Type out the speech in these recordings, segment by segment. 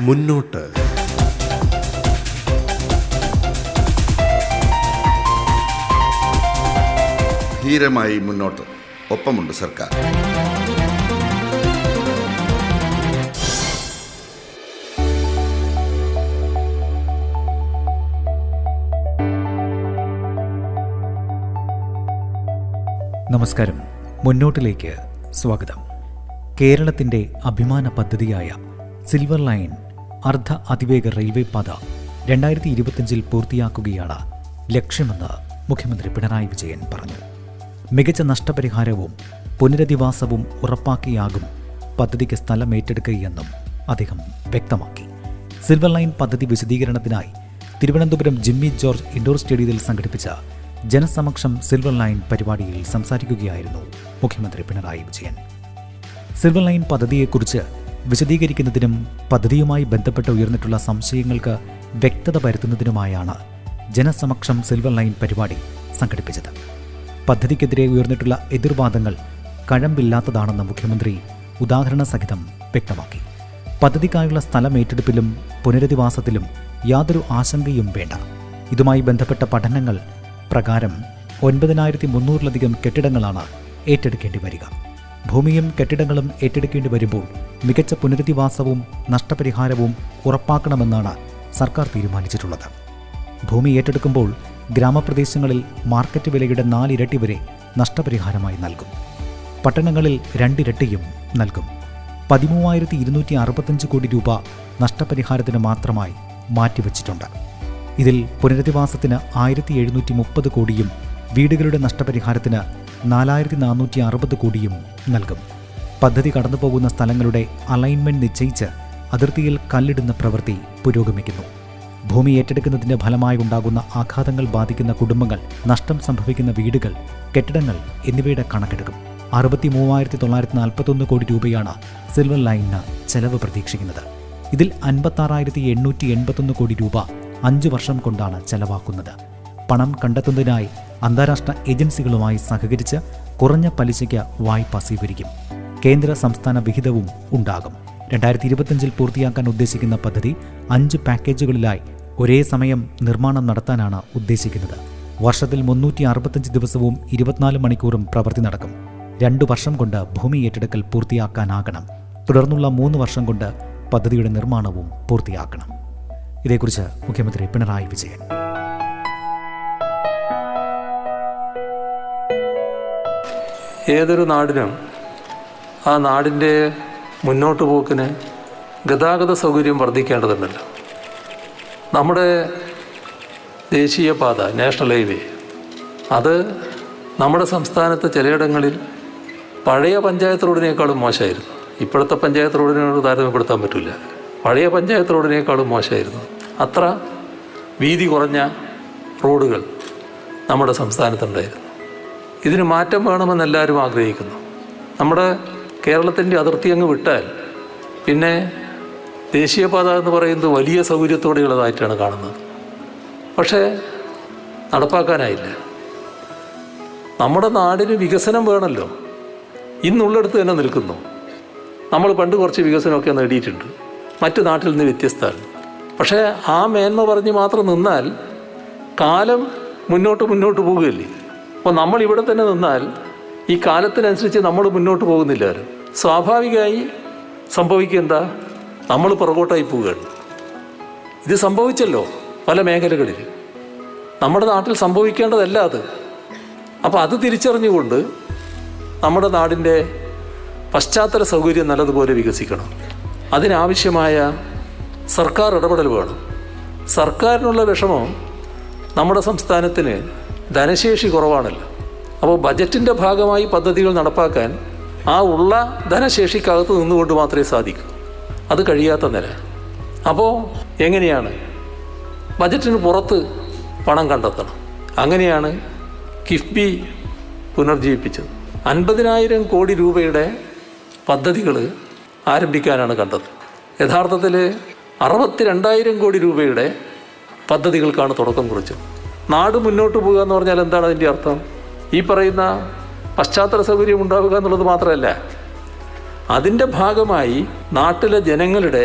മുന്നോട്ട്. ധീരമായി മുന്നോട്ട്. ഒപ്പമുണ്ട് സർക്കാർ. നമസ്കാരം. മുന്നോട്ടിലേക്ക് സ്വാഗതം. കേരളത്തിന്റെ അഭിമാന പദ്ധതിയായ സിൽവർ ലൈൻ അർദ്ധ അതിവേഗ റെയിൽവേ പാത രണ്ടായിരത്തി ഇരുപത്തിയഞ്ചിൽ പൂർത്തിയാക്കുകയാണ് ലക്ഷ്യമെന്ന് മുഖ്യമന്ത്രി പിണറായി വിജയൻ പറഞ്ഞു. മികച്ച നഷ്ടപരിഹാരവും പുനരധിവാസവും ഉറപ്പാക്കിയാകും പദ്ധതിക്ക് സ്ഥലം ഏറ്റെടുക്കുകയെന്നും അദ്ദേഹം വ്യക്തമാക്കി. സിൽവർ ലൈൻ പദ്ധതി വിശദീകരണത്തിനായി തിരുവനന്തപുരം ജിമ്മി ജോർജ് ഇൻഡോർ സ്റ്റേഡിയത്തിൽ സംഘടിപ്പിച്ച ജനസമക്ഷം സിൽവർ ലൈൻ പരിപാടിയിൽ സംസാരിക്കുകയായിരുന്നു മുഖ്യമന്ത്രി പിണറായി വിജയൻ. സിൽവർ ലൈൻ പദ്ധതിയെക്കുറിച്ച് വിശദീകരിക്കുന്നതിനും പദ്ധതിയുമായി ബന്ധപ്പെട്ട് ഉയർന്നിട്ടുള്ള സംശയങ്ങൾക്ക് വ്യക്തത വരുത്തുന്നതിനുമായാണ് ജനസമക്ഷം സിൽവർ ലൈൻ പരിപാടി സംഘടിപ്പിച്ചത്. പദ്ധതിക്കെതിരെ ഉയർന്നിട്ടുള്ള എതിർവാദങ്ങൾ കഴമ്പില്ലാത്തതാണെന്ന് മുഖ്യമന്ത്രി ഉദാഹരണ സഹിതം വ്യക്തമാക്കി. പദ്ധതിക്കായുള്ള സ്ഥലം ഏറ്റെടുപ്പിലും പുനരധിവാസത്തിലും യാതൊരു ആശങ്കയും വേണ്ട. ഇതുമായി ബന്ധപ്പെട്ട പഠനങ്ങൾ പ്രകാരം ഒൻപതിനായിരത്തി മുന്നൂറിലധികം കെട്ടിടങ്ങളാണ് ഏറ്റെടുക്കേണ്ടി വരിക. ഭൂമിയും കെട്ടിടങ്ങളും ഏറ്റെടുക്കേണ്ടി വരുമ്പോൾ മികച്ച പുനരധിവാസവും നഷ്ടപരിഹാരവും ഉറപ്പാക്കണമെന്നാണ് സർക്കാർ തീരുമാനിച്ചിട്ടുള്ളത്. ഭൂമി ഏറ്റെടുക്കുമ്പോൾ ഗ്രാമപ്രദേശങ്ങളിൽ മാർക്കറ്റ് വിലയുടെ നാലിരട്ടി വരെ നഷ്ടപരിഹാരമായി നൽകും. പട്ടണങ്ങളിൽ രണ്ടിരട്ടിയും നൽകും. പതിമൂവായിരത്തി ഇരുന്നൂറ്റി അറുപത്തഞ്ച് കോടി രൂപ നഷ്ടപരിഹാരത്തിന് മാത്രമായി മാറ്റിവച്ചിട്ടുണ്ട്. ഇതിൽ പുനരധിവാസത്തിന് ആയിരത്തി എഴുന്നൂറ്റി മുപ്പത് കോടിയും വീടുകളുടെ നഷ്ടപരിഹാരത്തിന് നാലായിരത്തി നാനൂറ്റി അറുപത് കോടിയും നൽകും. പദ്ധതി കടന്നുപോകുന്ന സ്ഥലങ്ങളുടെ അലൈൻമെന്റ് നിശ്ചയിച്ച് അതിർത്തിയിൽ കല്ലിടുന്ന പ്രവൃത്തി പുരോഗമിക്കുന്നു. ഭൂമി ഏറ്റെടുക്കുന്നതിന്റെ ഫലമായി ഉണ്ടാകുന്ന ആഘാതങ്ങൾ ബാധിക്കുന്ന കുടുംബങ്ങൾ നഷ്ടം സംഭവിക്കുന്ന വീടുകൾ കെട്ടിടങ്ങൾ എന്നിവയുടെ കണക്കെടുക്കും. അറുപത്തി മൂവായിരത്തി തൊള്ളായിരത്തി നാൽപ്പത്തൊന്ന് കോടി രൂപയാണ് സിൽവർ ലൈനിന് ചെലവ് പ്രതീക്ഷിക്കുന്നത്. ഇതിൽ അൻപത്താറായിരത്തി എണ്ണൂറ്റി എൺപത്തൊന്ന് കോടി രൂപ അഞ്ചു വർഷം കൊണ്ടാണ് ചെലവാക്കുന്നത്. പണം കണ്ടെത്തുന്നതിനായി അന്താരാഷ്ട്ര ഏജൻസികളുമായി സഹകരിച്ച് കുറഞ്ഞ പലിശയ്ക്ക് വായ്പ സ്വീകരിക്കും. കേന്ദ്ര സംസ്ഥാന വിഹിതവും ഉണ്ടാകും. രണ്ടായിരത്തി ഇരുപത്തിയഞ്ചിൽ പൂർത്തിയാക്കാൻ ഉദ്ദേശിക്കുന്ന പദ്ധതി അഞ്ച് പാക്കേജുകളിലായി ഒരേ സമയം നിർമ്മാണം നടത്താനാണ് ഉദ്ദേശിക്കുന്നത്. വർഷത്തിൽ മുന്നൂറ്റി അറുപത്തഞ്ച് ദിവസവും ഇരുപത്തിനാല് മണിക്കൂറും പ്രവൃത്തി നടക്കും. രണ്ടു വർഷം കൊണ്ട് ഭൂമി ഏറ്റെടുക്കൽ പൂർത്തിയാക്കാനാകണം. തുടർന്നുള്ള മൂന്ന് വർഷം കൊണ്ട് പദ്ധതിയുടെ നിർമ്മാണവും പൂർത്തിയാക്കണം. ഇതേക്കുറിച്ച് മുഖ്യമന്ത്രി പിണറായി വിജയൻ. ഏതൊരു നാടിനും ആ നാടിന്റെ മുന്നോട്ട് പോക്കിന് ഗതാഗത സൗകര്യം വർദ്ധിക്കേണ്ടതുണ്ടല്ലോ. നമ്മുടെ ദേശീയപാത നാഷണൽ ഹൈവേ അത് നമ്മുടെ സംസ്ഥാനത്ത് ചിലയിടങ്ങളിൽ പഴയ പഞ്ചായത്ത് റോഡിനേക്കാളും മോശമായിരുന്നു. ഇപ്പോഴത്തെ പഞ്ചായത്ത് റോഡിനോട് താരതമ്യപ്പെടുത്താൻ പറ്റില്ല പഴയ പഞ്ചായത്ത് റോഡിനേക്കാളും മോശമായിരുന്നു. അത്ര വീതി കുറഞ്ഞ റോഡുകൾ നമ്മുടെ സംസ്ഥാനത്തുണ്ടായിരുന്നു. ഇതിന് മാറ്റം വേണമെന്ന് എല്ലാവരും ആഗ്രഹിക്കുന്നു. നമ്മുടെ കേരളത്തിന്റെ അതിർത്തി അങ്ങ് വിട്ടാൽ പിന്നെ ദേശീയപാത എന്ന് പറയുന്നത് വലിയ സൗകര്യത്തോടെയുള്ളതായിട്ടാണ് കാണുന്നത്. പക്ഷേ നടപ്പാക്കാനായില്ല. നമ്മുടെ നാടിന് വികസനം വേണമല്ലോ ഇന്നുള്ളിടത്ത് തന്നെ നിൽക്കുന്നു. നമ്മൾ പണ്ട് കുറച്ച് വികസനമൊക്കെ നേടിയിട്ടുണ്ട്. മറ്റു നാട്ടിൽ നിന്ന് വ്യത്യസ്തമാണ്. പക്ഷേ ആ മേന്മ പറഞ്ഞ് മാത്രം നിന്നാൽ കാലം മുന്നോട്ട് മുന്നോട്ട് പോവുകയല്ലേ? അപ്പോൾ നമ്മൾ ഇവിടെ തന്നെ നിന്നാൽ ഈ കാലത്തിനനുസരിച്ച് നമ്മൾ മുന്നോട്ട് പോകുന്നില്ലാരും. സ്വാഭാവികമായി സംഭവിക്കുക എന്താ? നമ്മൾ പുറകോട്ടായി പോവുകയാണ്. ഇത് സംഭവിച്ചല്ലോ പല മേഖലകളിൽ. നമ്മുടെ നാട്ടിൽ സംഭവിക്കേണ്ടതല്ല അത്. അപ്പോൾ അത് തിരിച്ചറിഞ്ഞുകൊണ്ട് നമ്മുടെ നാടിന്റെ പശ്ചാത്തല സൗകര്യം നല്ലതുപോലെ വികസിക്കണം. അതിനാവശ്യമായ സർക്കാർ ഇടപെടൽ വേണം. സർക്കാരിനുള്ള വിഷമം നമ്മുടെ സംസ്ഥാനത്തിന് ധനശേഷി കുറവാണല്ലോ. അപ്പോൾ ബജറ്റിന്റെ ഭാഗമായി പദ്ധതികൾ നടപ്പാക്കാൻ ആ ഉള്ള ധനശേഷിക്കകത്ത് നിന്നുകൊണ്ട് മാത്രമേ സാധിക്കൂ. അത് കഴിയാത്ത നില. അപ്പോൾ എങ്ങനെയാണ് ബജറ്റിന് പുറത്ത് പണം കണ്ടെത്തണം? അങ്ങനെയാണ് കിഫ്ബി പുനർജീവിപ്പിച്ചത്. അൻപതിനായിരം കോടി രൂപയുടെ പദ്ധതികൾ ആരംഭിക്കാനാണ് കണ്ടത്. യഥാർത്ഥത്തിൽ അറുപത്തി രണ്ടായിരം കോടി രൂപയുടെ പദ്ധതികൾക്കാണ് തുടക്കം കുറിച്ചത്. നാട് മുന്നോട്ട് പോകുക എന്ന് പറഞ്ഞാൽ എന്താണ് അതിന്റെ അർത്ഥം? ഈ പറയുന്ന പശ്ചാത്തല സൗകര്യം ഉണ്ടാവുക എന്നുള്ളത് മാത്രമല്ല അതിന്റെ ഭാഗമായി നാട്ടിലെ ജനങ്ങളുടെ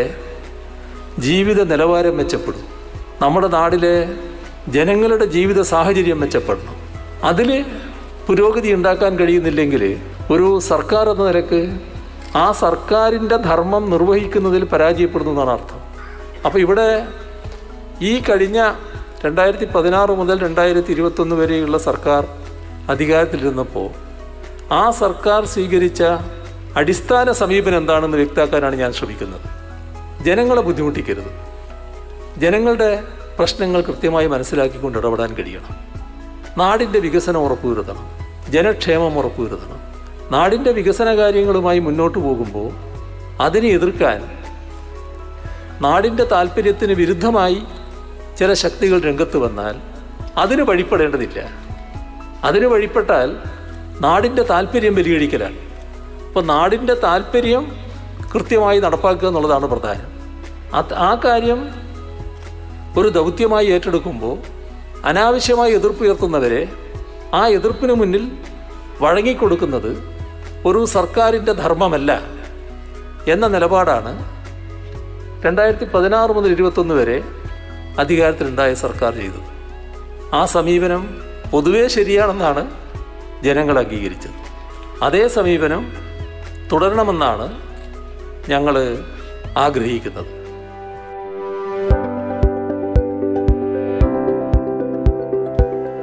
ജീവിത നിലവാരം മെച്ചപ്പെടും. നമ്മുടെ നാടിലെ ജനങ്ങളുടെ ജീവിത സാഹചര്യം മെച്ചപ്പെടണം. അതിൽ പുരോഗതി ഉണ്ടാക്കാൻ കഴിയുന്നില്ലെങ്കിൽ ഒരു സർക്കാർ എന്ന നിലയ്ക്ക് ആ സർക്കാരിന്റെ ധർമ്മം നിർവഹിക്കുന്നതിൽ പരാജയപ്പെടുന്നു എന്നാണ് അർത്ഥം. അപ്പോൾ ഇവിടെ ഈ കഴിഞ്ഞ രണ്ടായിരത്തി പതിനാറ് മുതൽ രണ്ടായിരത്തി ഇരുപത്തൊന്ന് വരെയുള്ള സർക്കാർ അധികാരത്തിലിരുന്നപ്പോൾ ആ സർക്കാർ സ്വീകരിച്ച അടിസ്ഥാന സമീപനം എന്താണെന്ന് വ്യക്തമാക്കാനാണ് ഞാൻ ശ്രമിക്കുന്നത്. ജനങ്ങളെ ബുദ്ധിമുട്ടിക്കരുത്. ജനങ്ങളുടെ പ്രശ്നങ്ങൾ കൃത്യമായി മനസ്സിലാക്കിക്കൊണ്ട് ഇടപെടാൻ കഴിയണം. നാടിന്റെ വികസനം ഉറപ്പുവരുത്തണം. ജനക്ഷേമം ഉറപ്പുവരുത്തണം. നാടിന്റെ വികസന കാര്യങ്ങളുമായി മുന്നോട്ട് പോകുമ്പോൾ അതിനെ എതിർക്കാൻ നാടിന്റെ താല്പര്യത്തിന് വിരുദ്ധമായി ചില ശക്തികൾ രംഗത്ത് വന്നാൽ അതിന് വഴിപ്പെടേണ്ടതില്ല. അതിന് വഴിപ്പെട്ടാൽ നാടിന്റെ താല്പര്യം പരിഗണിക്കലാണ് അപ്പോൾ നാടിന്റെ താല്പര്യം കൃത്യമായി നടപ്പാക്കുക എന്നുള്ളതാണ് പ്രധാനം. ആ കാര്യം ഒരു ദൗത്യമായി ഏറ്റെടുക്കുമ്പോൾ അനാവശ്യമായി എതിർപ്പ് ഉയർത്തുന്നവരെ ആ എതിർപ്പിന് മുന്നിൽ വഴങ്ങിക്കൊടുക്കുന്നത് ഒരു സർക്കാരിന്റെ ധർമ്മമല്ല എന്ന നിലപാടാണ് രണ്ടായിരത്തി പതിനാറ് മുതൽ ഇരുപത്തൊന്ന് വരെ അധികാരത്തിലുണ്ടായ സർക്കാർ ചെയ്തു. ആ സമീപനം പൊതുവേ ശരിയാണെന്നാണ് ജനങ്ങൾ അംഗീകരിച്ചത്. അതേ സമീപനം തുടരണമെന്നാണ് ഞങ്ങൾ ആഗ്രഹിക്കുന്നത്.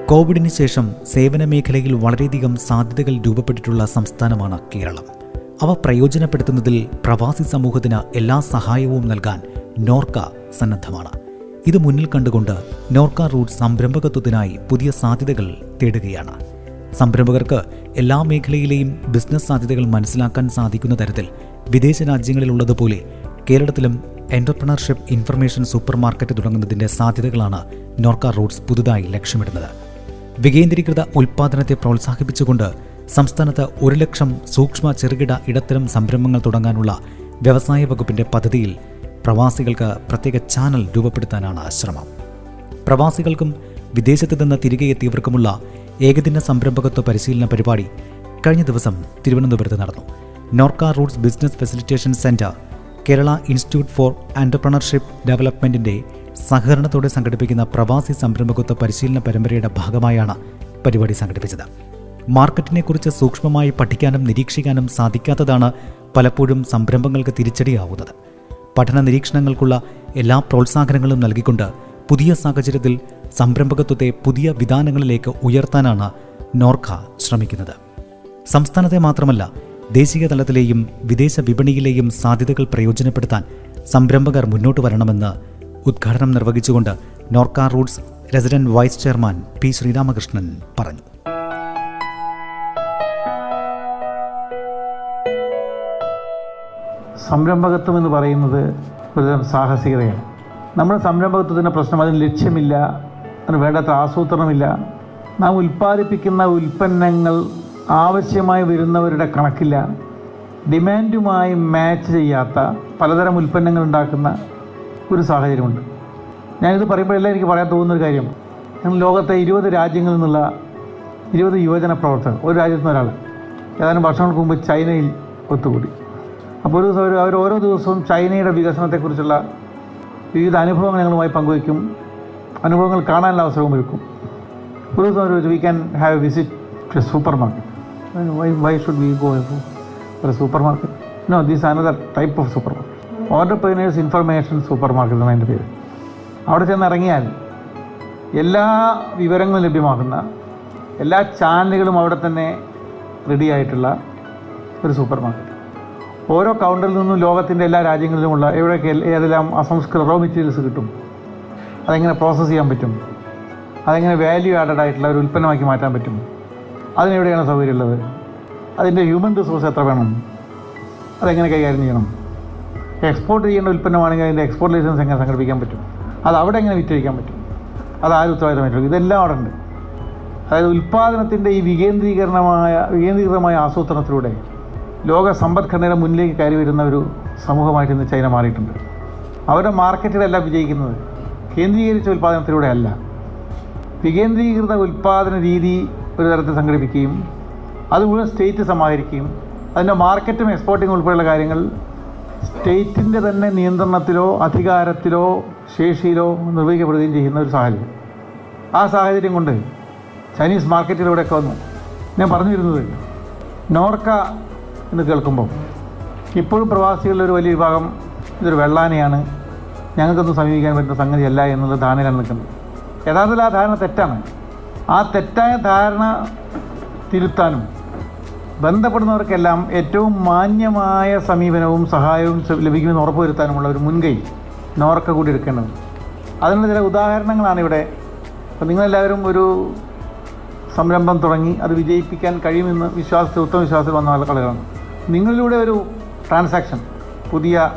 കോവിഡിന് ശേഷം സേവന മേഖലയിൽ വളരെയധികം സാധ്യതകൾ രൂപപ്പെട്ടിട്ടുള്ള സംസ്ഥാനമാണ് കേരളം. അവ പ്രയോജനപ്പെടുത്തുന്നതിൽ പ്രവാസി സമൂഹത്തിന് എല്ലാ സഹായവും നൽകാൻ നോർക്ക സന്നദ്ധമാണ്. ഇത് മുന്നിൽ കണ്ടുകൊണ്ട് നോർക്ക റൂട്ട് സംരംഭകത്വത്തിനായി പുതിയ സാധ്യതകൾ തേടുകയാണ്. സംരംഭകർക്ക് എല്ലാ മേഖലയിലെയും ബിസിനസ് സാധ്യതകൾ മനസ്സിലാക്കാൻ സാധിക്കുന്ന തരത്തിൽ വിദേശ രാജ്യങ്ങളിലുള്ളതുപോലെ കേരളത്തിലും എന്റർപ്രണർഷിപ്പ് ഇൻഫർമേഷൻ സൂപ്പർ മാർക്കറ്റ് തുടങ്ങുന്നതിന്റെ സാധ്യതകളാണ് നോർക്ക റൂട്ട്സ് പുതുതായി ലക്ഷ്യമിടുന്നത്. വികേന്ദ്രീകൃത ഉൽപ്പാദനത്തെ പ്രോത്സാഹിപ്പിച്ചുകൊണ്ട് സംസ്ഥാനത്ത് ഒരു ലക്ഷം സൂക്ഷ്മ ചെറുകിട ഇടത്തരം സംരംഭങ്ങൾ തുടങ്ങാനുള്ള വ്യവസായ വകുപ്പിന്റെ പദ്ധതിയിൽ പ്രവാസികൾക്ക് പ്രത്യേക ചാനൽ രൂപപ്പെടുത്താനാണ് ശ്രമം. പ്രവാസികൾക്കും വിദേശത്ത് നിന്ന് തിരികെ എത്തിയവർക്കുമുള്ള ഏകദിന സംരംഭകത്വ പരിശീലന പരിപാടി കഴിഞ്ഞ ദിവസം തിരുവനന്തപുരത്ത് നടന്നു. Norka roots business facilitation centre Kerala institute for entrepreneurship ഡെവലപ്മെന്റിന്റെ സഹകരണത്തോടെ സംഘടിപ്പിക്കുന്ന പ്രവാസി സംരംഭകത്വ പരിശീലന പരമ്പരയുടെ ഭാഗമായാണ് പരിപാടി സംഘടിപ്പിച്ചത്. മാർക്കറ്റിനെക്കുറിച്ച് സൂക്ഷ്മമായി പഠിക്കാനും നിരീക്ഷിക്കാനും സാധിക്കാത്തതാണ് പലപ്പോഴും സംരംഭങ്ങൾക്ക് തിരിച്ചടിയാവുന്നത്. പഠന നിരീക്ഷണങ്ങൾക്കുള്ള എല്ലാ പ്രോത്സാഹനങ്ങളും നൽകിക്കൊണ്ട് പുതിയ സാഹചര്യത്തിൽ സംരംഭകത്വത്തെ പുതിയ വിധാനങ്ങളിലേക്ക് ഉയർത്താനാണ് നോർക്ക ശ്രമിക്കുന്നത്. സംസ്ഥാനത്തെ മാത്രമല്ല ദേശീയ തലത്തിലെയും വിദേശ വിപണിയിലെയും സാധ്യതകൾ പ്രയോജനപ്പെടുത്താൻ സംരംഭകർ മുന്നോട്ട് വരണമെന്ന് ഉദ്ഘാടനം നിർവഹിച്ചുകൊണ്ട് Norka roots resident vice chairman P Sreeramakrishnan പറഞ്ഞു. സംരംഭകത്വം എന്ന് പറയുന്നത് ഒരുതരം സാഹസികതയാണ്. നമ്മുടെ സംരംഭകത്വത്തിന്റെ പ്രശ്നം അതിന് ലക്ഷ്യമില്ല അതിന് വേണ്ടത്ര ആസൂത്രണമില്ല. നാം ഉൽപ്പാദിപ്പിക്കുന്ന ഉൽപ്പന്നങ്ങൾ ആവശ്യമായി വരുന്നവരുടെ കണക്കില്ല. ഡിമാൻഡുമായി മാച്ച് ചെയ്യാത്ത പലതരം ഉൽപ്പന്നങ്ങൾ ഉണ്ടാക്കുന്ന ഒരു സാഹചര്യമുണ്ട്. ഞാനിത് പറയുമ്പോഴെല്ലാം എനിക്ക് പറയാൻ തോന്നുന്നൊരു കാര്യം. ഞങ്ങൾ ലോകത്തെ ഇരുപത് രാജ്യങ്ങളിൽ നിന്നുള്ള ഇരുപത് യുവജന പ്രവർത്തകർ ഒരു രാജ്യത്തു ഒരാൾ. ഏതാനും വർഷങ്ങൾക്ക് മുമ്പ് ചൈനയിൽ ഒത്തുകൂടി. അപ്പോൾ ഒരു ദിവസം അവർ ഓരോ ദിവസവും ചൈനയുടെ വികസനത്തെക്കുറിച്ചുള്ള വിവിധ അനുഭവങ്ങൾ ഞങ്ങളുമായി പങ്കുവയ്ക്കും. അനുഭവങ്ങൾ കാണാനുള്ള അവസരവും ഒരുക്കും. ഒരു ദിവസം അവർ we can have a visit to a supermarket why why should we go ഒരു supermarket no these another type of supermarket entrepreneurs information supermarket എന്നാണ് അതിന്റെ പേര്. അവിടെ ചെന്ന് ഇറങ്ങിയാൽ എല്ലാ വിവരങ്ങളും ലഭ്യമാക്കുന്ന എല്ലാ ചാനലുകളും അവിടെ തന്നെ റെഡിയായിട്ടുള്ള ഒരു സൂപ്പർ മാർക്കറ്റ് ഓരോ കൗണ്ടറിൽ നിന്നും ലോകത്തിന്റെ എല്ലാ രാജ്യങ്ങളിലുമുള്ള എവിടെയൊക്കെ ഏതെല്ലാം അസംസ്കൃത റോ മെറ്റീരിയൽസ് കിട്ടും അതെങ്ങനെ പ്രോസസ്സ് ചെയ്യാൻ പറ്റും അതെങ്ങനെ വാല്യൂ ആഡഡ് ആയിട്ടുള്ള ഒരു ഉൽപ്പന്നമാക്കി മാറ്റാൻ പറ്റും അതിനെവിടെയാണ് സൗകര്യമുള്ളത് അതിന്റെ ഹ്യൂമൻ റിസോഴ്സ് എത്ര വേണം അതെങ്ങനെ കൈകാര്യം ചെയ്യണം എക്സ്പോർട്ട് ചെയ്യേണ്ട ഉൽപ്പന്നമാണെങ്കിൽ അതിന്റെ എക്സ്പോർട്ട് ലൈസൻസ് എങ്ങനെ സംഘടിപ്പിക്കാൻ പറ്റും അത് അവിടെ എങ്ങനെ വിറ്റഴിക്കാൻ പറ്റും അത് ആര് ഉത്തരവാദിത്തമായിട്ടുള്ളൂ. ഇതെല്ലാം അവിടെ ഉണ്ട്. അതായത് ഉൽപ്പാദനത്തിന്റെ ഈ വികേന്ദ്രീകരണമായ വികേന്ദ്രീകൃതമായ ആസൂത്രണത്തിലൂടെ ലോക സമ്പദ്ഘടനയുടെ മുന്നിലേക്ക് കയറി വരുന്ന ഒരു സമൂഹമായിട്ട് ഇന്ന് ചൈന മാറിയിട്ടുണ്ട്. അവരുടെ മാർക്കറ്റിലല്ല വിജയിക്കുന്നത് കേന്ദ്രീകരിച്ച ഉൽപ്പാദനത്തിലൂടെ അല്ല. വികേന്ദ്രീകൃത ഉൽപ്പാദന രീതി ഒരു തരത്തിൽ സംഘടിപ്പിക്കുകയും അത് മുഴുവൻ സ്റ്റേറ്റ് സമാഹരിക്കുകയും അതിന്റെ മാർക്കറ്റും എക്സ്പോർട്ടിങ്ങും ഉൾപ്പെടെയുള്ള കാര്യങ്ങൾ സ്റ്റേറ്റിന്റെ തന്നെ നിയന്ത്രണത്തിലോ അധികാരത്തിലോ ശേഷിയിലോ നിർവഹിക്കപ്പെടുകയും ചെയ്യുന്ന ഒരു സാഹചര്യം. ആ സാഹചര്യം കൊണ്ട് ചൈനീസ് മാർക്കറ്റിലൂടെയൊക്കെ വന്നു. ഞാൻ പറഞ്ഞു വരുന്നത് നോർക്ക എന്ന് കേൾക്കുമ്പം ഇപ്പോഴും പ്രവാസികളുടെ ഒരു വലിയ വിഭാഗം ഇതൊരു വെള്ളാനയാണ്. ഞങ്ങൾക്കൊന്നും സമീപിക്കാൻ പറ്റുന്ന സംഗതിയല്ല എന്നുള്ള ധാരണയിലാണ് നിൽക്കുന്നത്. യഥാർത്ഥത്തിൽ ആ ധാരണ തെറ്റാണ്. ആ തെറ്റായ ധാരണ തിരുത്താനും ബന്ധപ്പെടുന്നവർക്കെല്ലാം ഏറ്റവും മാന്യമായ സമീപനവും സഹായവും ലഭിക്കുമെന്ന് ഉറപ്പുവരുത്താനുമുള്ള ഒരു മുൻകൈ നോർക്ക കൂടി എടുക്കേണ്ടത്. അതിനുള്ള ചില ഉദാഹരണങ്ങളാണ് ഇവിടെ. അപ്പോൾ നിങ്ങളെല്ലാവരും ഒരു സംരംഭം തുടങ്ങി അത് വിജയിപ്പിക്കാൻ കഴിയുമെന്ന് വിശ്വാസത്തിൽ ഉത്തമവിശ്വാസത്തിൽ വന്ന ആളുകളാണ്. നിങ്ങളിലൂടെ ഒരു ട്രാൻസാക്ഷൻ പുതിയ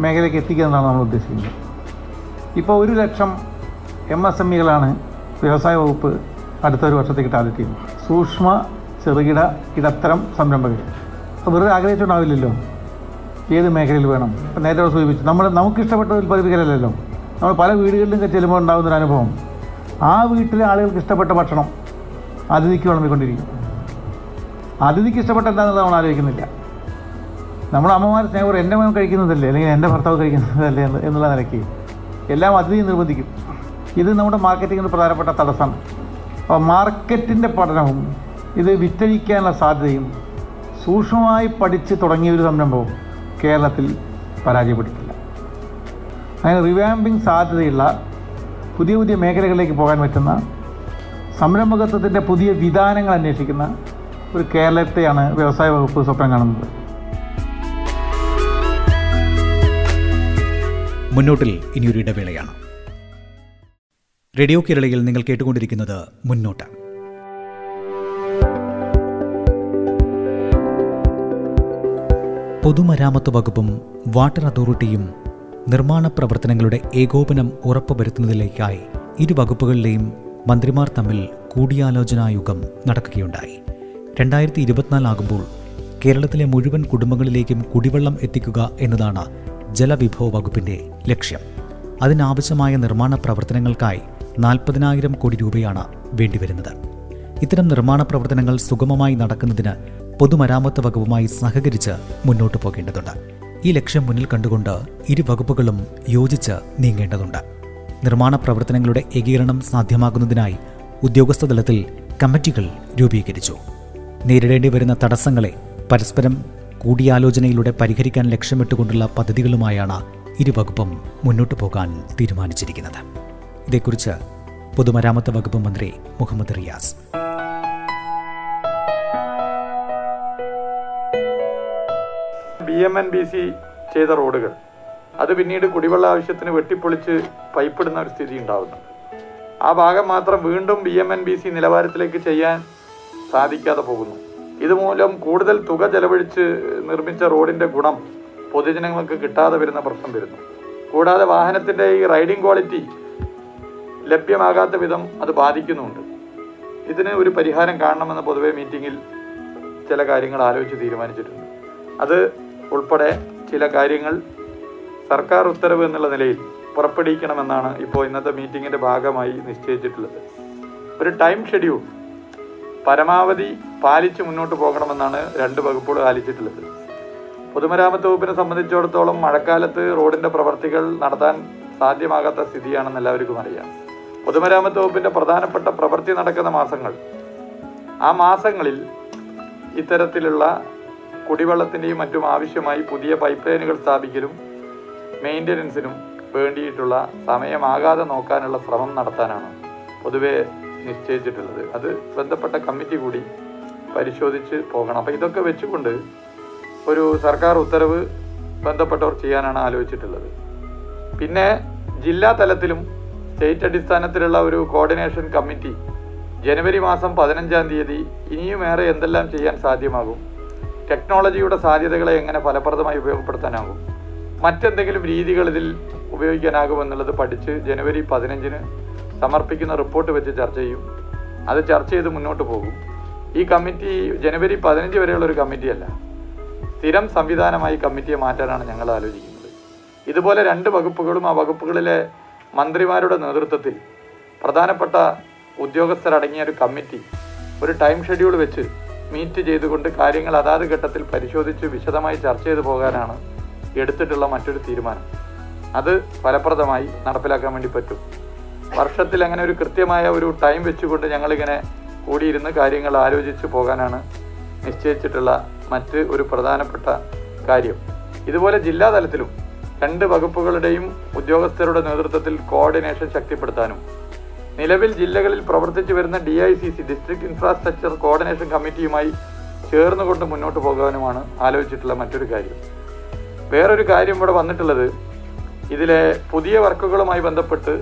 മേഖലയ്ക്ക് എത്തിക്കുക എന്നാണ് നമ്മൾ ഉദ്ദേശിക്കുന്നത്. ഇപ്പോൾ ഒരു ലക്ഷം എം എസ് എം ഇകളാണ് വ്യവസായ വകുപ്പ് അടുത്തൊരു വർഷത്തേക്ക് ടാർഗറ്റ് ചെയ്യുന്നത്. സൂക്ഷ്മ ചെറുകിട ഇടത്തരം സംരംഭകർ. വെറുതെ ആഗ്രഹിച്ചുണ്ടാവില്ലല്ലോ. ഏത് മേഖലയിൽ വേണം? നേരത്തെ സൂചിപ്പിച്ചു. നമ്മൾ നമുക്കിഷ്ടപ്പെട്ട ഉൽപ്പാദിപ്പിക്കലല്ലോ നമ്മൾ പല വീടുകളിലും ചെല്ലുമ്പോൾ ഉണ്ടാകുന്നൊരു അനുഭവം ആ വീട്ടിലെ ആളുകൾക്ക് ഇഷ്ടപ്പെട്ട ഭക്ഷണം അതിഥിക്ക് വിളമ്പിക്കൊണ്ടിരിക്കും. അതിഥിക്ക് ഇഷ്ടപ്പെട്ട എന്താണെന്ന് നമ്മൾ ആലോചിക്കുന്നില്ല. നമ്മുടെ അമ്മമാർ സ്നേഹം എന്റെ മകൻ കഴിക്കുന്നതല്ലേ? അല്ലെങ്കിൽ എന്റെ ഭർത്താവ് കഴിക്കുന്നതല്ലേ എന്ന് എന്നുള്ള നിലയ്ക്ക് എല്ലാം അതിഥി നിർബന്ധിക്കും. ഇത് നമ്മുടെ മാർക്കറ്റിങ്ങിന് പ്രധാനപ്പെട്ട തടസ്സമാണ്. അപ്പോൾ മാർക്കറ്റിന്റെ പഠനവും ഇത് വിറ്റഴിക്കാനുള്ള സാധ്യതയും സൂക്ഷ്മമായി പഠിച്ച് തുടങ്ങിയ ഒരു സംരംഭവും കേരളത്തിൽ പരാജയപ്പെട്ടിട്ടില്ല. അങ്ങനെ റിവാമ്പിങ് സാധ്യതയുള്ള പുതിയ പുതിയ മേഖലകളിലേക്ക് പോകാൻ പറ്റുന്ന സംരംഭകത്വത്തിന്റെ പുതിയ വിധാനങ്ങൾ അന്വേഷിക്കുന്ന ഒരു കേരളത്തെയാണ് വ്യവസായ വകുപ്പ് സ്വപ്നം കാണുന്നത്. മുന്നോട്ടിൽ ഇനിയൊരു ഇടവേളയാണ്. റേഡിയോ കേരളയിൽ നിങ്ങൾ കേട്ടുകൊണ്ടിരിക്കുന്നത് മുന്നോട്ട്. പൊതുമരാമത്ത് വകുപ്പും വാട്ടർ അതോറിറ്റിയും നിർമ്മാണ പ്രവർത്തനങ്ങളുടെ ഏകോപനം ഉറപ്പുവരുത്തുന്നതിലേക്കായി ഇരു വകുപ്പുകളിലെയും മന്ത്രിമാർ തമ്മിൽ കൂടിയാലോചനായുഗം നടക്കുകയുണ്ടായി. രണ്ടായിരത്തി ഇരുപത്തിനാലാകുമ്പോൾ കേരളത്തിലെ മുഴുവൻ കുടുംബങ്ങളിലേക്കും കുടിവെള്ളം എത്തിക്കുക എന്നതാണ് ജലവിഭവ വകുപ്പിന്റെ ലക്ഷ്യം. അതിനാവശ്യമായ നിർമ്മാണ പ്രവർത്തനങ്ങൾക്കായി നാൽപ്പതിനായിരം കോടി രൂപയാണ് വേണ്ടിവരുന്നത്. ഇത്തരം നിർമ്മാണ പ്രവർത്തനങ്ങൾ സുഗമമായി നടക്കുന്നതിന് പൊതുമരാമത്ത് വകുപ്പുമായി സഹകരിച്ച് മുന്നോട്ട് പോകേണ്ടതുണ്ട്. ഈ ലക്ഷ്യം മുന്നിൽ കണ്ടുകൊണ്ട് ഇരു വകുപ്പുകളും യോജിച്ച് നീങ്ങേണ്ടതുണ്ട്. നിർമ്മാണ പ്രവർത്തനങ്ങളുടെ ഏകീകരണം സാധ്യമാകുന്നതിനായി ഉദ്യോഗസ്ഥ തലത്തിൽ കമ്മിറ്റികൾ രൂപീകരിച്ചു. നേരിടേണ്ടി വരുന്ന തടസ്സങ്ങളെ പരസ്പരം കൂടിയാലോചനയിലൂടെ പരിഹരിക്കാൻ ലക്ഷ്യമിട്ടുകൊണ്ടുള്ള പദ്ധതികളുമായാണ് ഇരുവകുപ്പും മുന്നോട്ടു പോകാൻ തീരുമാനിച്ചിരിക്കുന്നത്. ഇതേക്കുറിച്ച് പൊതുമരാമത്ത് വകുപ്പ് മന്ത്രി Muhammad Riyas. B M N B C ചെയ്ത റോഡുകൾ അത് പിന്നീട് കുടിവെള്ള ആവശ്യത്തിന് വെട്ടിപ്പൊളിച്ച് പൈപ്പിടുന്ന ഒരു സ്ഥിതി ഉണ്ടാകുന്നുണ്ട് ആ ഭാഗം മാത്രം വീണ്ടും B M N B C നിലവാരത്തിലേക്ക് ചെയ്യാൻ സാധിക്കാതെ പോകുന്നു. ഇതുമൂലം കൂടുതൽ തുക ചെലവഴിച്ച് നിർമ്മിച്ച റോഡിന്റെ ഗുണം പൊതുജനങ്ങൾക്ക് കിട്ടാതെ വരുന്ന പ്രശ്നം വരുന്നു. കൂടാതെ വാഹനത്തിന്റെ ഈ റൈഡിംഗ് ക്വാളിറ്റി ലഭ്യമാകാത്ത വിധം അത് ബാധിക്കുന്നുണ്ട്. ഇതിന് ഒരു പരിഹാരം കാണണമെന്ന് പൊതുവെ മീറ്റിങ്ങിൽ ചില കാര്യങ്ങൾ ആലോചിച്ച് തീരുമാനിച്ചിട്ടുണ്ട്. അത് ഉൾപ്പെടെ ചില കാര്യങ്ങൾ സർക്കാർ ഉത്തരവ് എന്നുള്ള നിലയിൽ പുറപ്പെടുവിക്കണമെന്നാണ് ഇപ്പോൾ ഇന്നത്തെ മീറ്റിങ്ങിന്റെ ഭാഗമായി നിശ്ചയിച്ചിട്ടുള്ളത്. ഒരു ടൈം ഷെഡ്യൂൾ പരമാവധി പാലിച്ച് മുന്നോട്ട് പോകണമെന്നാണ് രണ്ട് വകുപ്പുകൾ പാലിച്ചിട്ടുള്ളത് പൊതുമരാമത്ത് വകുപ്പിനെ സംബന്ധിച്ചിടത്തോളം മഴക്കാലത്ത് റോഡിന്റെ പ്രവർത്തികൾ നടത്താൻ സാധ്യമാകാത്ത സ്ഥിതിയാണെന്ന് എല്ലാവർക്കും അറിയാം. പൊതുമരാമത്ത് വകുപ്പിന്റെ പ്രധാനപ്പെട്ട പ്രവൃത്തി നടക്കുന്ന മാസങ്ങൾ. ആ മാസങ്ങളിൽ ഇത്തരത്തിലുള്ള കുടിവെള്ളത്തിന്റെയും മറ്റും ആവശ്യമായി പുതിയ പൈപ്പ് ലൈനുകൾ സ്ഥാപിക്കലും മെയിന്റനൻസിനും വേണ്ടിയിട്ടുള്ള സമയമാകാതെ നോക്കാനുള്ള ശ്രമം നടത്താനാണ് പൊതുവെ നിശ്ചയിച്ചിട്ടുള്ളത്. അത് ബന്ധപ്പെട്ട കമ്മിറ്റി കൂടി പരിശോധിച്ച് പോകണം. അപ്പം ഇതൊക്കെ വെച്ചുകൊണ്ട് ഒരു സർക്കാർ ഉത്തരവ് ബന്ധപ്പെട്ടവർ ചെയ്യാനാണ് ആലോചിച്ചിട്ടുള്ളത്. പിന്നെ ജില്ലാ തലത്തിലും സ്റ്റേറ്റ് അടിസ്ഥാനത്തിലുള്ള ഒരു കോർഡിനേഷൻ കമ്മിറ്റി ജനുവരി മാസം പതിനഞ്ചാം തീയതി ഇനിയും ഏറെ എന്തെല്ലാം ചെയ്യാൻ സാധ്യമാകും ടെക്നോളജിയുടെ സാധ്യതകളെ എങ്ങനെ ഫലപ്രദമായി ഉപയോഗപ്പെടുത്താനാകും മറ്റെന്തെങ്കിലും രീതികൾ ഇതിൽ ഉപയോഗിക്കാനാകുമെന്നുള്ളത് പഠിച്ച് ജനുവരി പതിനഞ്ചിന് സമർപ്പിക്കുന്ന റിപ്പോർട്ട് വെച്ച് ചർച്ച ചെയ്യും. അത് ചർച്ച ചെയ്ത് മുന്നോട്ട് പോകും. ഈ കമ്മിറ്റി ജനുവരി പതിനഞ്ച് വരെയുള്ള ഒരു കമ്മിറ്റിയല്ല. സ്ഥിരം സംവിധാനമായി കമ്മിറ്റിയെ മാറ്റാനാണ് ഞങ്ങൾ ആലോചിക്കുന്നത്. ഇതുപോലെ രണ്ട് വകുപ്പുകളും ആ വകുപ്പുകളിലെ മന്ത്രിമാരുടെ നേതൃത്വത്തിൽ പ്രധാനപ്പെട്ട ഉദ്യോഗസ്ഥരടങ്ങിയ ഒരു കമ്മിറ്റി ഒരു ടൈം ഷെഡ്യൂൾ വെച്ച് മീറ്റ് ചെയ്തുകൊണ്ട് കാര്യങ്ങൾ അതാത് ഘട്ടത്തിൽ പരിശോധിച്ച് വിശദമായി ചർച്ച ചെയ്തു പോകാനാണ് എടുത്തിട്ടുള്ള മറ്റൊരു തീരുമാനം. അത് ഫലപ്രദമായി നടപ്പിലാക്കാൻ വേണ്ടി പറ്റും. വർഷത്തിൽ അങ്ങനെ ഒരു കൃത്യമായ ഒരു ടൈം വെച്ചുകൊണ്ട് ഞങ്ങളിങ്ങനെ കൂടിയിരുന്ന് കാര്യങ്ങൾ ആലോചിച്ച് പോകാനാണ് നിശ്ചയിച്ചിട്ടുള്ള മറ്റ് ഒരു പ്രധാനപ്പെട്ട കാര്യം. ഇതുപോലെ ജില്ലാ തലത്തിലും രണ്ട് വകുപ്പുകളുടെയും ഉദ്യോഗസ്ഥരുടെ നേതൃത്വത്തിൽ കോർഡിനേഷൻ ശക്തിപ്പെടുത്താനും നിലവിൽ ജില്ലകളിൽ പ്രവർത്തിച്ചു വരുന്ന D I C C district infrastructure coordination കമ്മിറ്റിയുമായി ചേർന്നുകൊണ്ട് മുന്നോട്ട് പോകാനുമാണ് ആലോചിച്ചിട്ടുള്ള മറ്റൊരു കാര്യം. വേറൊരു കാര്യം ഇവിടെ വന്നിട്ടുള്ളത് ഇതിലെ പുതിയ വർക്കുകളുമായി ബന്ധപ്പെട്ട്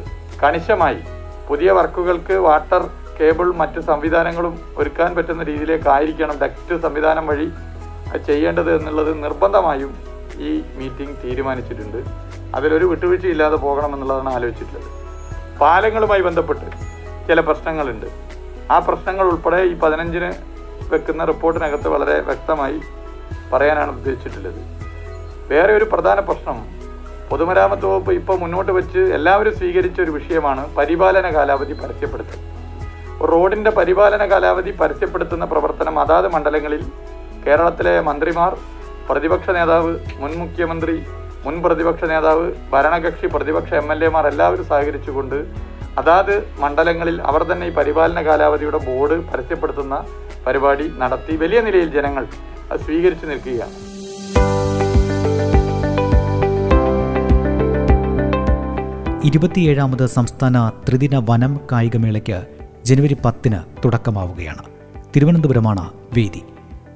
കണിശമായി. പുതിയ വർക്കുകൾക്ക് വാട്ടർ കേബിൾ മറ്റ് സംവിധാനങ്ങളും ഒരുക്കാൻ പറ്റുന്ന രീതിയിലേക്കായിരിക്കണം ഡക്റ്റ് സംവിധാനം വഴി ചെയ്യേണ്ടത് എന്നുള്ളത് നിർബന്ധമായും ഈ മീറ്റിംഗ് തീരുമാനിച്ചിട്ടുണ്ട്. അതിലൊരു വിട്ടുവീഴ്ചയില്ലാതെ പോകണമെന്നുള്ളതാണ് ആലോചിച്ചിട്ടുള്ളത്. പാലങ്ങളുമായി ബന്ധപ്പെട്ട് ചില പ്രശ്നങ്ങളുണ്ട്. ആ പ്രശ്നങ്ങൾ ഉൾപ്പെടെ ഈ പതിനഞ്ചിന് വെക്കുന്ന റിപ്പോർട്ടിനകത്ത് വളരെ വ്യക്തമായി പറയാനാണ് ഉദ്ദേശിച്ചിട്ടുള്ളത്. വേറെ ഒരു പ്രധാന പ്രശ്നം പൊതുമരാമത്ത് വകുപ്പ് ഇപ്പോൾ മുന്നോട്ട് വെച്ച് എല്ലാവരും സ്വീകരിച്ച ഒരു വിഷയമാണ് പരിപാലന കാലാവധി പരസ്യപ്പെടുത്തൽ. റോഡിന്റെ പരിപാലന കാലാവധി പരസ്യപ്പെടുത്തുന്ന പ്രവർത്തനം അതാത് മണ്ഡലങ്ങളിൽ കേരളത്തിലെ മന്ത്രിമാർ പ്രതിപക്ഷ നേതാവ് മുൻ മുഖ്യമന്ത്രി മുൻ പ്രതിപക്ഷ നേതാവ് ഭരണകക്ഷി പ്രതിപക്ഷ എം എൽ എമാർ എല്ലാവരും സഹകരിച്ചുകൊണ്ട് അതാത് മണ്ഡലങ്ങളിൽ അവർ തന്നെ ഈ പരിപാലന കാലാവധിയുടെ ബോർഡ് പരസ്യപ്പെടുത്തുന്ന പരിപാടി നടത്തി വലിയ നിലയിൽ ജനങ്ങൾ സ്വീകരിച്ചു നിൽക്കുകയാണ്. ഇരുപത്തിയേഴാമത് സംസ്ഥാന ത്രിദിന വനം കായികമേളയ്ക്ക് ജനുവരി പത്തിന് തുടക്കമാവുകയാണ്. തിരുവനന്തപുരമാണ് വേദി.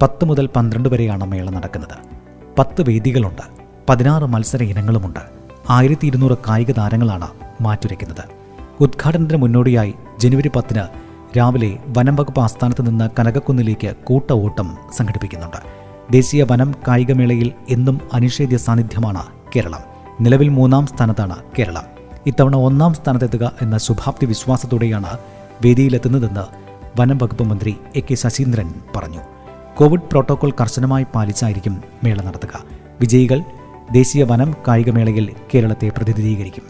പത്ത് മുതൽ പന്ത്രണ്ട് വരെയാണ് മേള നടക്കുന്നത്. പത്ത് വേദികളുണ്ട്. പതിനാറ് മത്സര ഇനങ്ങളുമുണ്ട്. ആയിരത്തി ഇരുന്നൂറ് കായിക താരങ്ങളാണ് മാറ്റുരയ്ക്കുന്നത്. ഉദ്ഘാടനത്തിന് മുന്നോടിയായി ജനുവരി പത്തിന് രാവിലെ വനം വകുപ്പ് ആസ്ഥാനത്ത് നിന്ന് കനകക്കുന്നിലേക്ക് കൂട്ട ഓട്ടം സംഘടിപ്പിക്കുന്നുണ്ട്. ദേശീയ വനം കായികമേളയിൽ എന്നും അനിഷേധ്യ സാന്നിധ്യമാണ് കേരളം. നിലവിൽ മൂന്നാം സ്ഥാനത്താണ് കേരളം. ഇത്തവണ ഒന്നാം സ്ഥാനത്തെത്തുക എന്ന ശുഭാപ്തി വിശ്വാസത്തോടെയാണ് വേദിയിലെത്തുന്നതെന്ന് വനം വകുപ്പ് മന്ത്രി എ കെ ശശീന്ദ്രൻ പറഞ്ഞു. കോവിഡ് പ്രോട്ടോകോൾ കർശനമായി പാലിച്ചായിരിക്കും മേള നടത്തുക. വിജയികൾ ദേശീയ വനം കായികമേളയിൽ കേരളത്തെ പ്രതിനിധീകരിക്കും.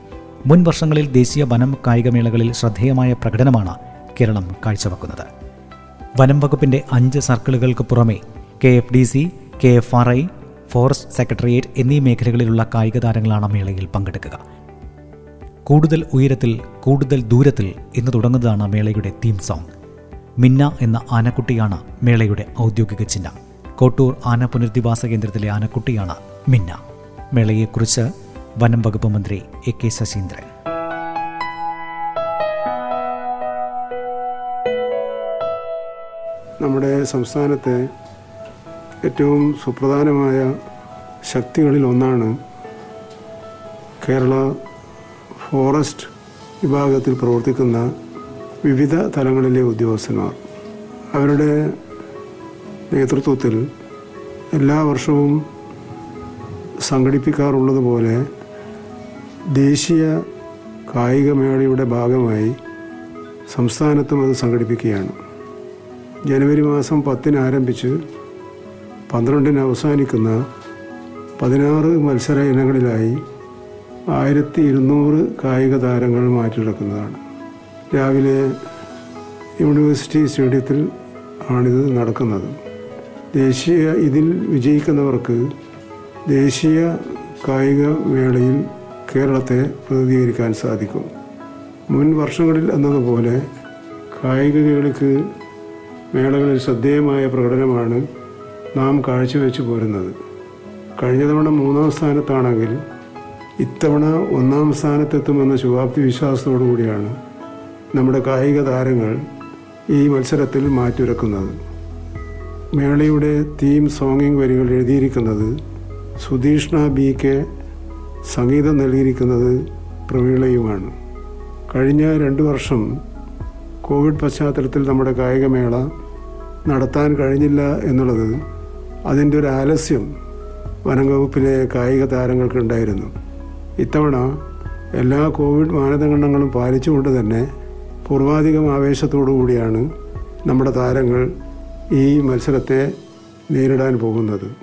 മുൻ വർഷങ്ങളിൽ ദേശീയ വനം കായികമേളകളിൽ ശ്രദ്ധേയമായ പ്രകടനമാണ് കേരളം കാഴ്ചവെക്കുന്നത്. വനം വകുപ്പിന്റെ അഞ്ച് സർക്കിളുകൾക്ക് പുറമെ K F D C K F R I forest secretariat എന്നീ മേഖലകളിലുള്ള കായിക താരങ്ങളാണ് മേളയിൽ പങ്കെടുക്കുക. കൂടുതൽ ഉയരത്തിൽ കൂടുതൽ ദൂരത്തിൽ എന്ന് തുടങ്ങുന്നതാണ് മേളയുടെ തീം സോങ് മിന്ന എന്ന ആനക്കുട്ടിയാണ് മേളയുടെ ഔദ്യോഗിക ചിഹ്നം. കോട്ടൂർ ആന പുനരധിവാസ കേന്ദ്രത്തിലെ ആനക്കുട്ടിയാണ് മിന്ന. മേളയെക്കുറിച്ച് വനം വകുപ്പ് മന്ത്രി എ കെ ശശീന്ദ്രൻ. നമ്മുടെ സംസ്ഥാനത്തെ ഏറ്റവും സുപ്രധാനമായ ശക്തികളിൽ ഒന്നാണ് കേരള ഫോറസ്റ്റ് വിഭാഗത്തിൽ പ്രവർത്തിക്കുന്ന വിവിധ തലങ്ങളിലെ ഉദ്യോഗസ്ഥന്മാർ. അവരുടെ നേതൃത്വത്തിൽ എല്ലാ വർഷവും സംഘടിപ്പിക്കാറുള്ളതുപോലെ ദേശീയ കായികമേളയുടെ ഭാഗമായി സംസ്ഥാനത്തും അത് സംഘടിപ്പിക്കുകയാണ്. ജനുവരി മാസം പത്തിന് ആരംഭിച്ച് പന്ത്രണ്ടിന് അവസാനിക്കുന്ന പതിനാറ് മത്സര ഇനങ്ങളിലായി ആയിരത്തി ഇരുന്നൂറ് കായിക താരങ്ങൾ മാറ്റിയെടുക്കുന്നതാണ് രാവിലെ യൂണിവേഴ്സിറ്റി സ്റ്റേഡിയത്തിൽ ആണിത് നടക്കുന്നത്. ദേശീയ ഇതിൽ വിജയിക്കുന്നവർക്ക് ദേശീയ കായിക മേളയിൽ കേരളത്തെ പ്രതിനിധീകരിക്കാൻ സാധിക്കും. മുൻ വർഷങ്ങളിൽ എന്നതുപോലെ കായിക കേളിക്ക് മേളകളിൽ ശ്രദ്ധേയമായ പ്രകടനമാണ് നാം കാഴ്ചവെച്ച് പോരുന്നത്. കഴിഞ്ഞ തവണ മൂന്നാം സ്ഥാനത്താണെങ്കിൽ ഇത്തവണ ഒന്നാം സ്ഥാനത്തെത്തുമെന്ന ശുഭാപ്തി വിശ്വാസത്തോടു കൂടിയാണ് നമ്മുടെ കായിക താരങ്ങൾ ഈ മത്സരത്തിൽ മാറ്റുരക്കുന്നത്. മേളയുടെ തീം സോങ്ങിങ് വരികൾ എഴുതിയിരിക്കുന്നത് സുധീഷ്ണ ബി കെ സംഗീതം നൽകിയിരിക്കുന്നത് പ്രവീളയുമാണ്. കഴിഞ്ഞ രണ്ട് വർഷം കോവിഡ് പശ്ചാത്തലത്തിൽ നമ്മുടെ കായികമേള നടത്താൻ കഴിഞ്ഞില്ല എന്നുള്ളത് അതിന്റെ ഒരു ആലസ്യം വനം വകുപ്പിലെ കായിക താരങ്ങൾക്കുണ്ടായിരുന്നു. ഇത്തവണ എല്ലാ കോവിഡ് മാനദണ്ഡങ്ങളും പാലിച്ചുകൊണ്ട് തന്നെ പൂർവാധികം ആവേശത്തോടു കൂടിയാണ് നമ്മുടെ താരങ്ങൾ ഈ മത്സരത്തെ നേരിടാൻ പോകുന്നത്.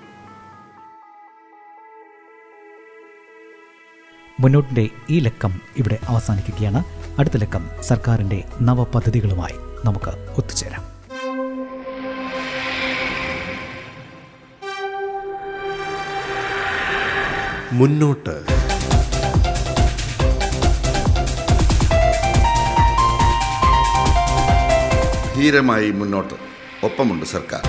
മുന്നോട്ടിന്റെ ഈ ലക്കം ഇവിടെ അവസാനിക്കുകയാണ്. അടുത്ത ലക്കം സർക്കാരിന്റെ നവപദ്ധതികളുമായി നമുക്ക് ഒത്തുചേരാം. മുന്നോട്ട്. ധീരമായി മുന്നോട്ട്. ഒപ്പമുണ്ട് സർക്കാർ.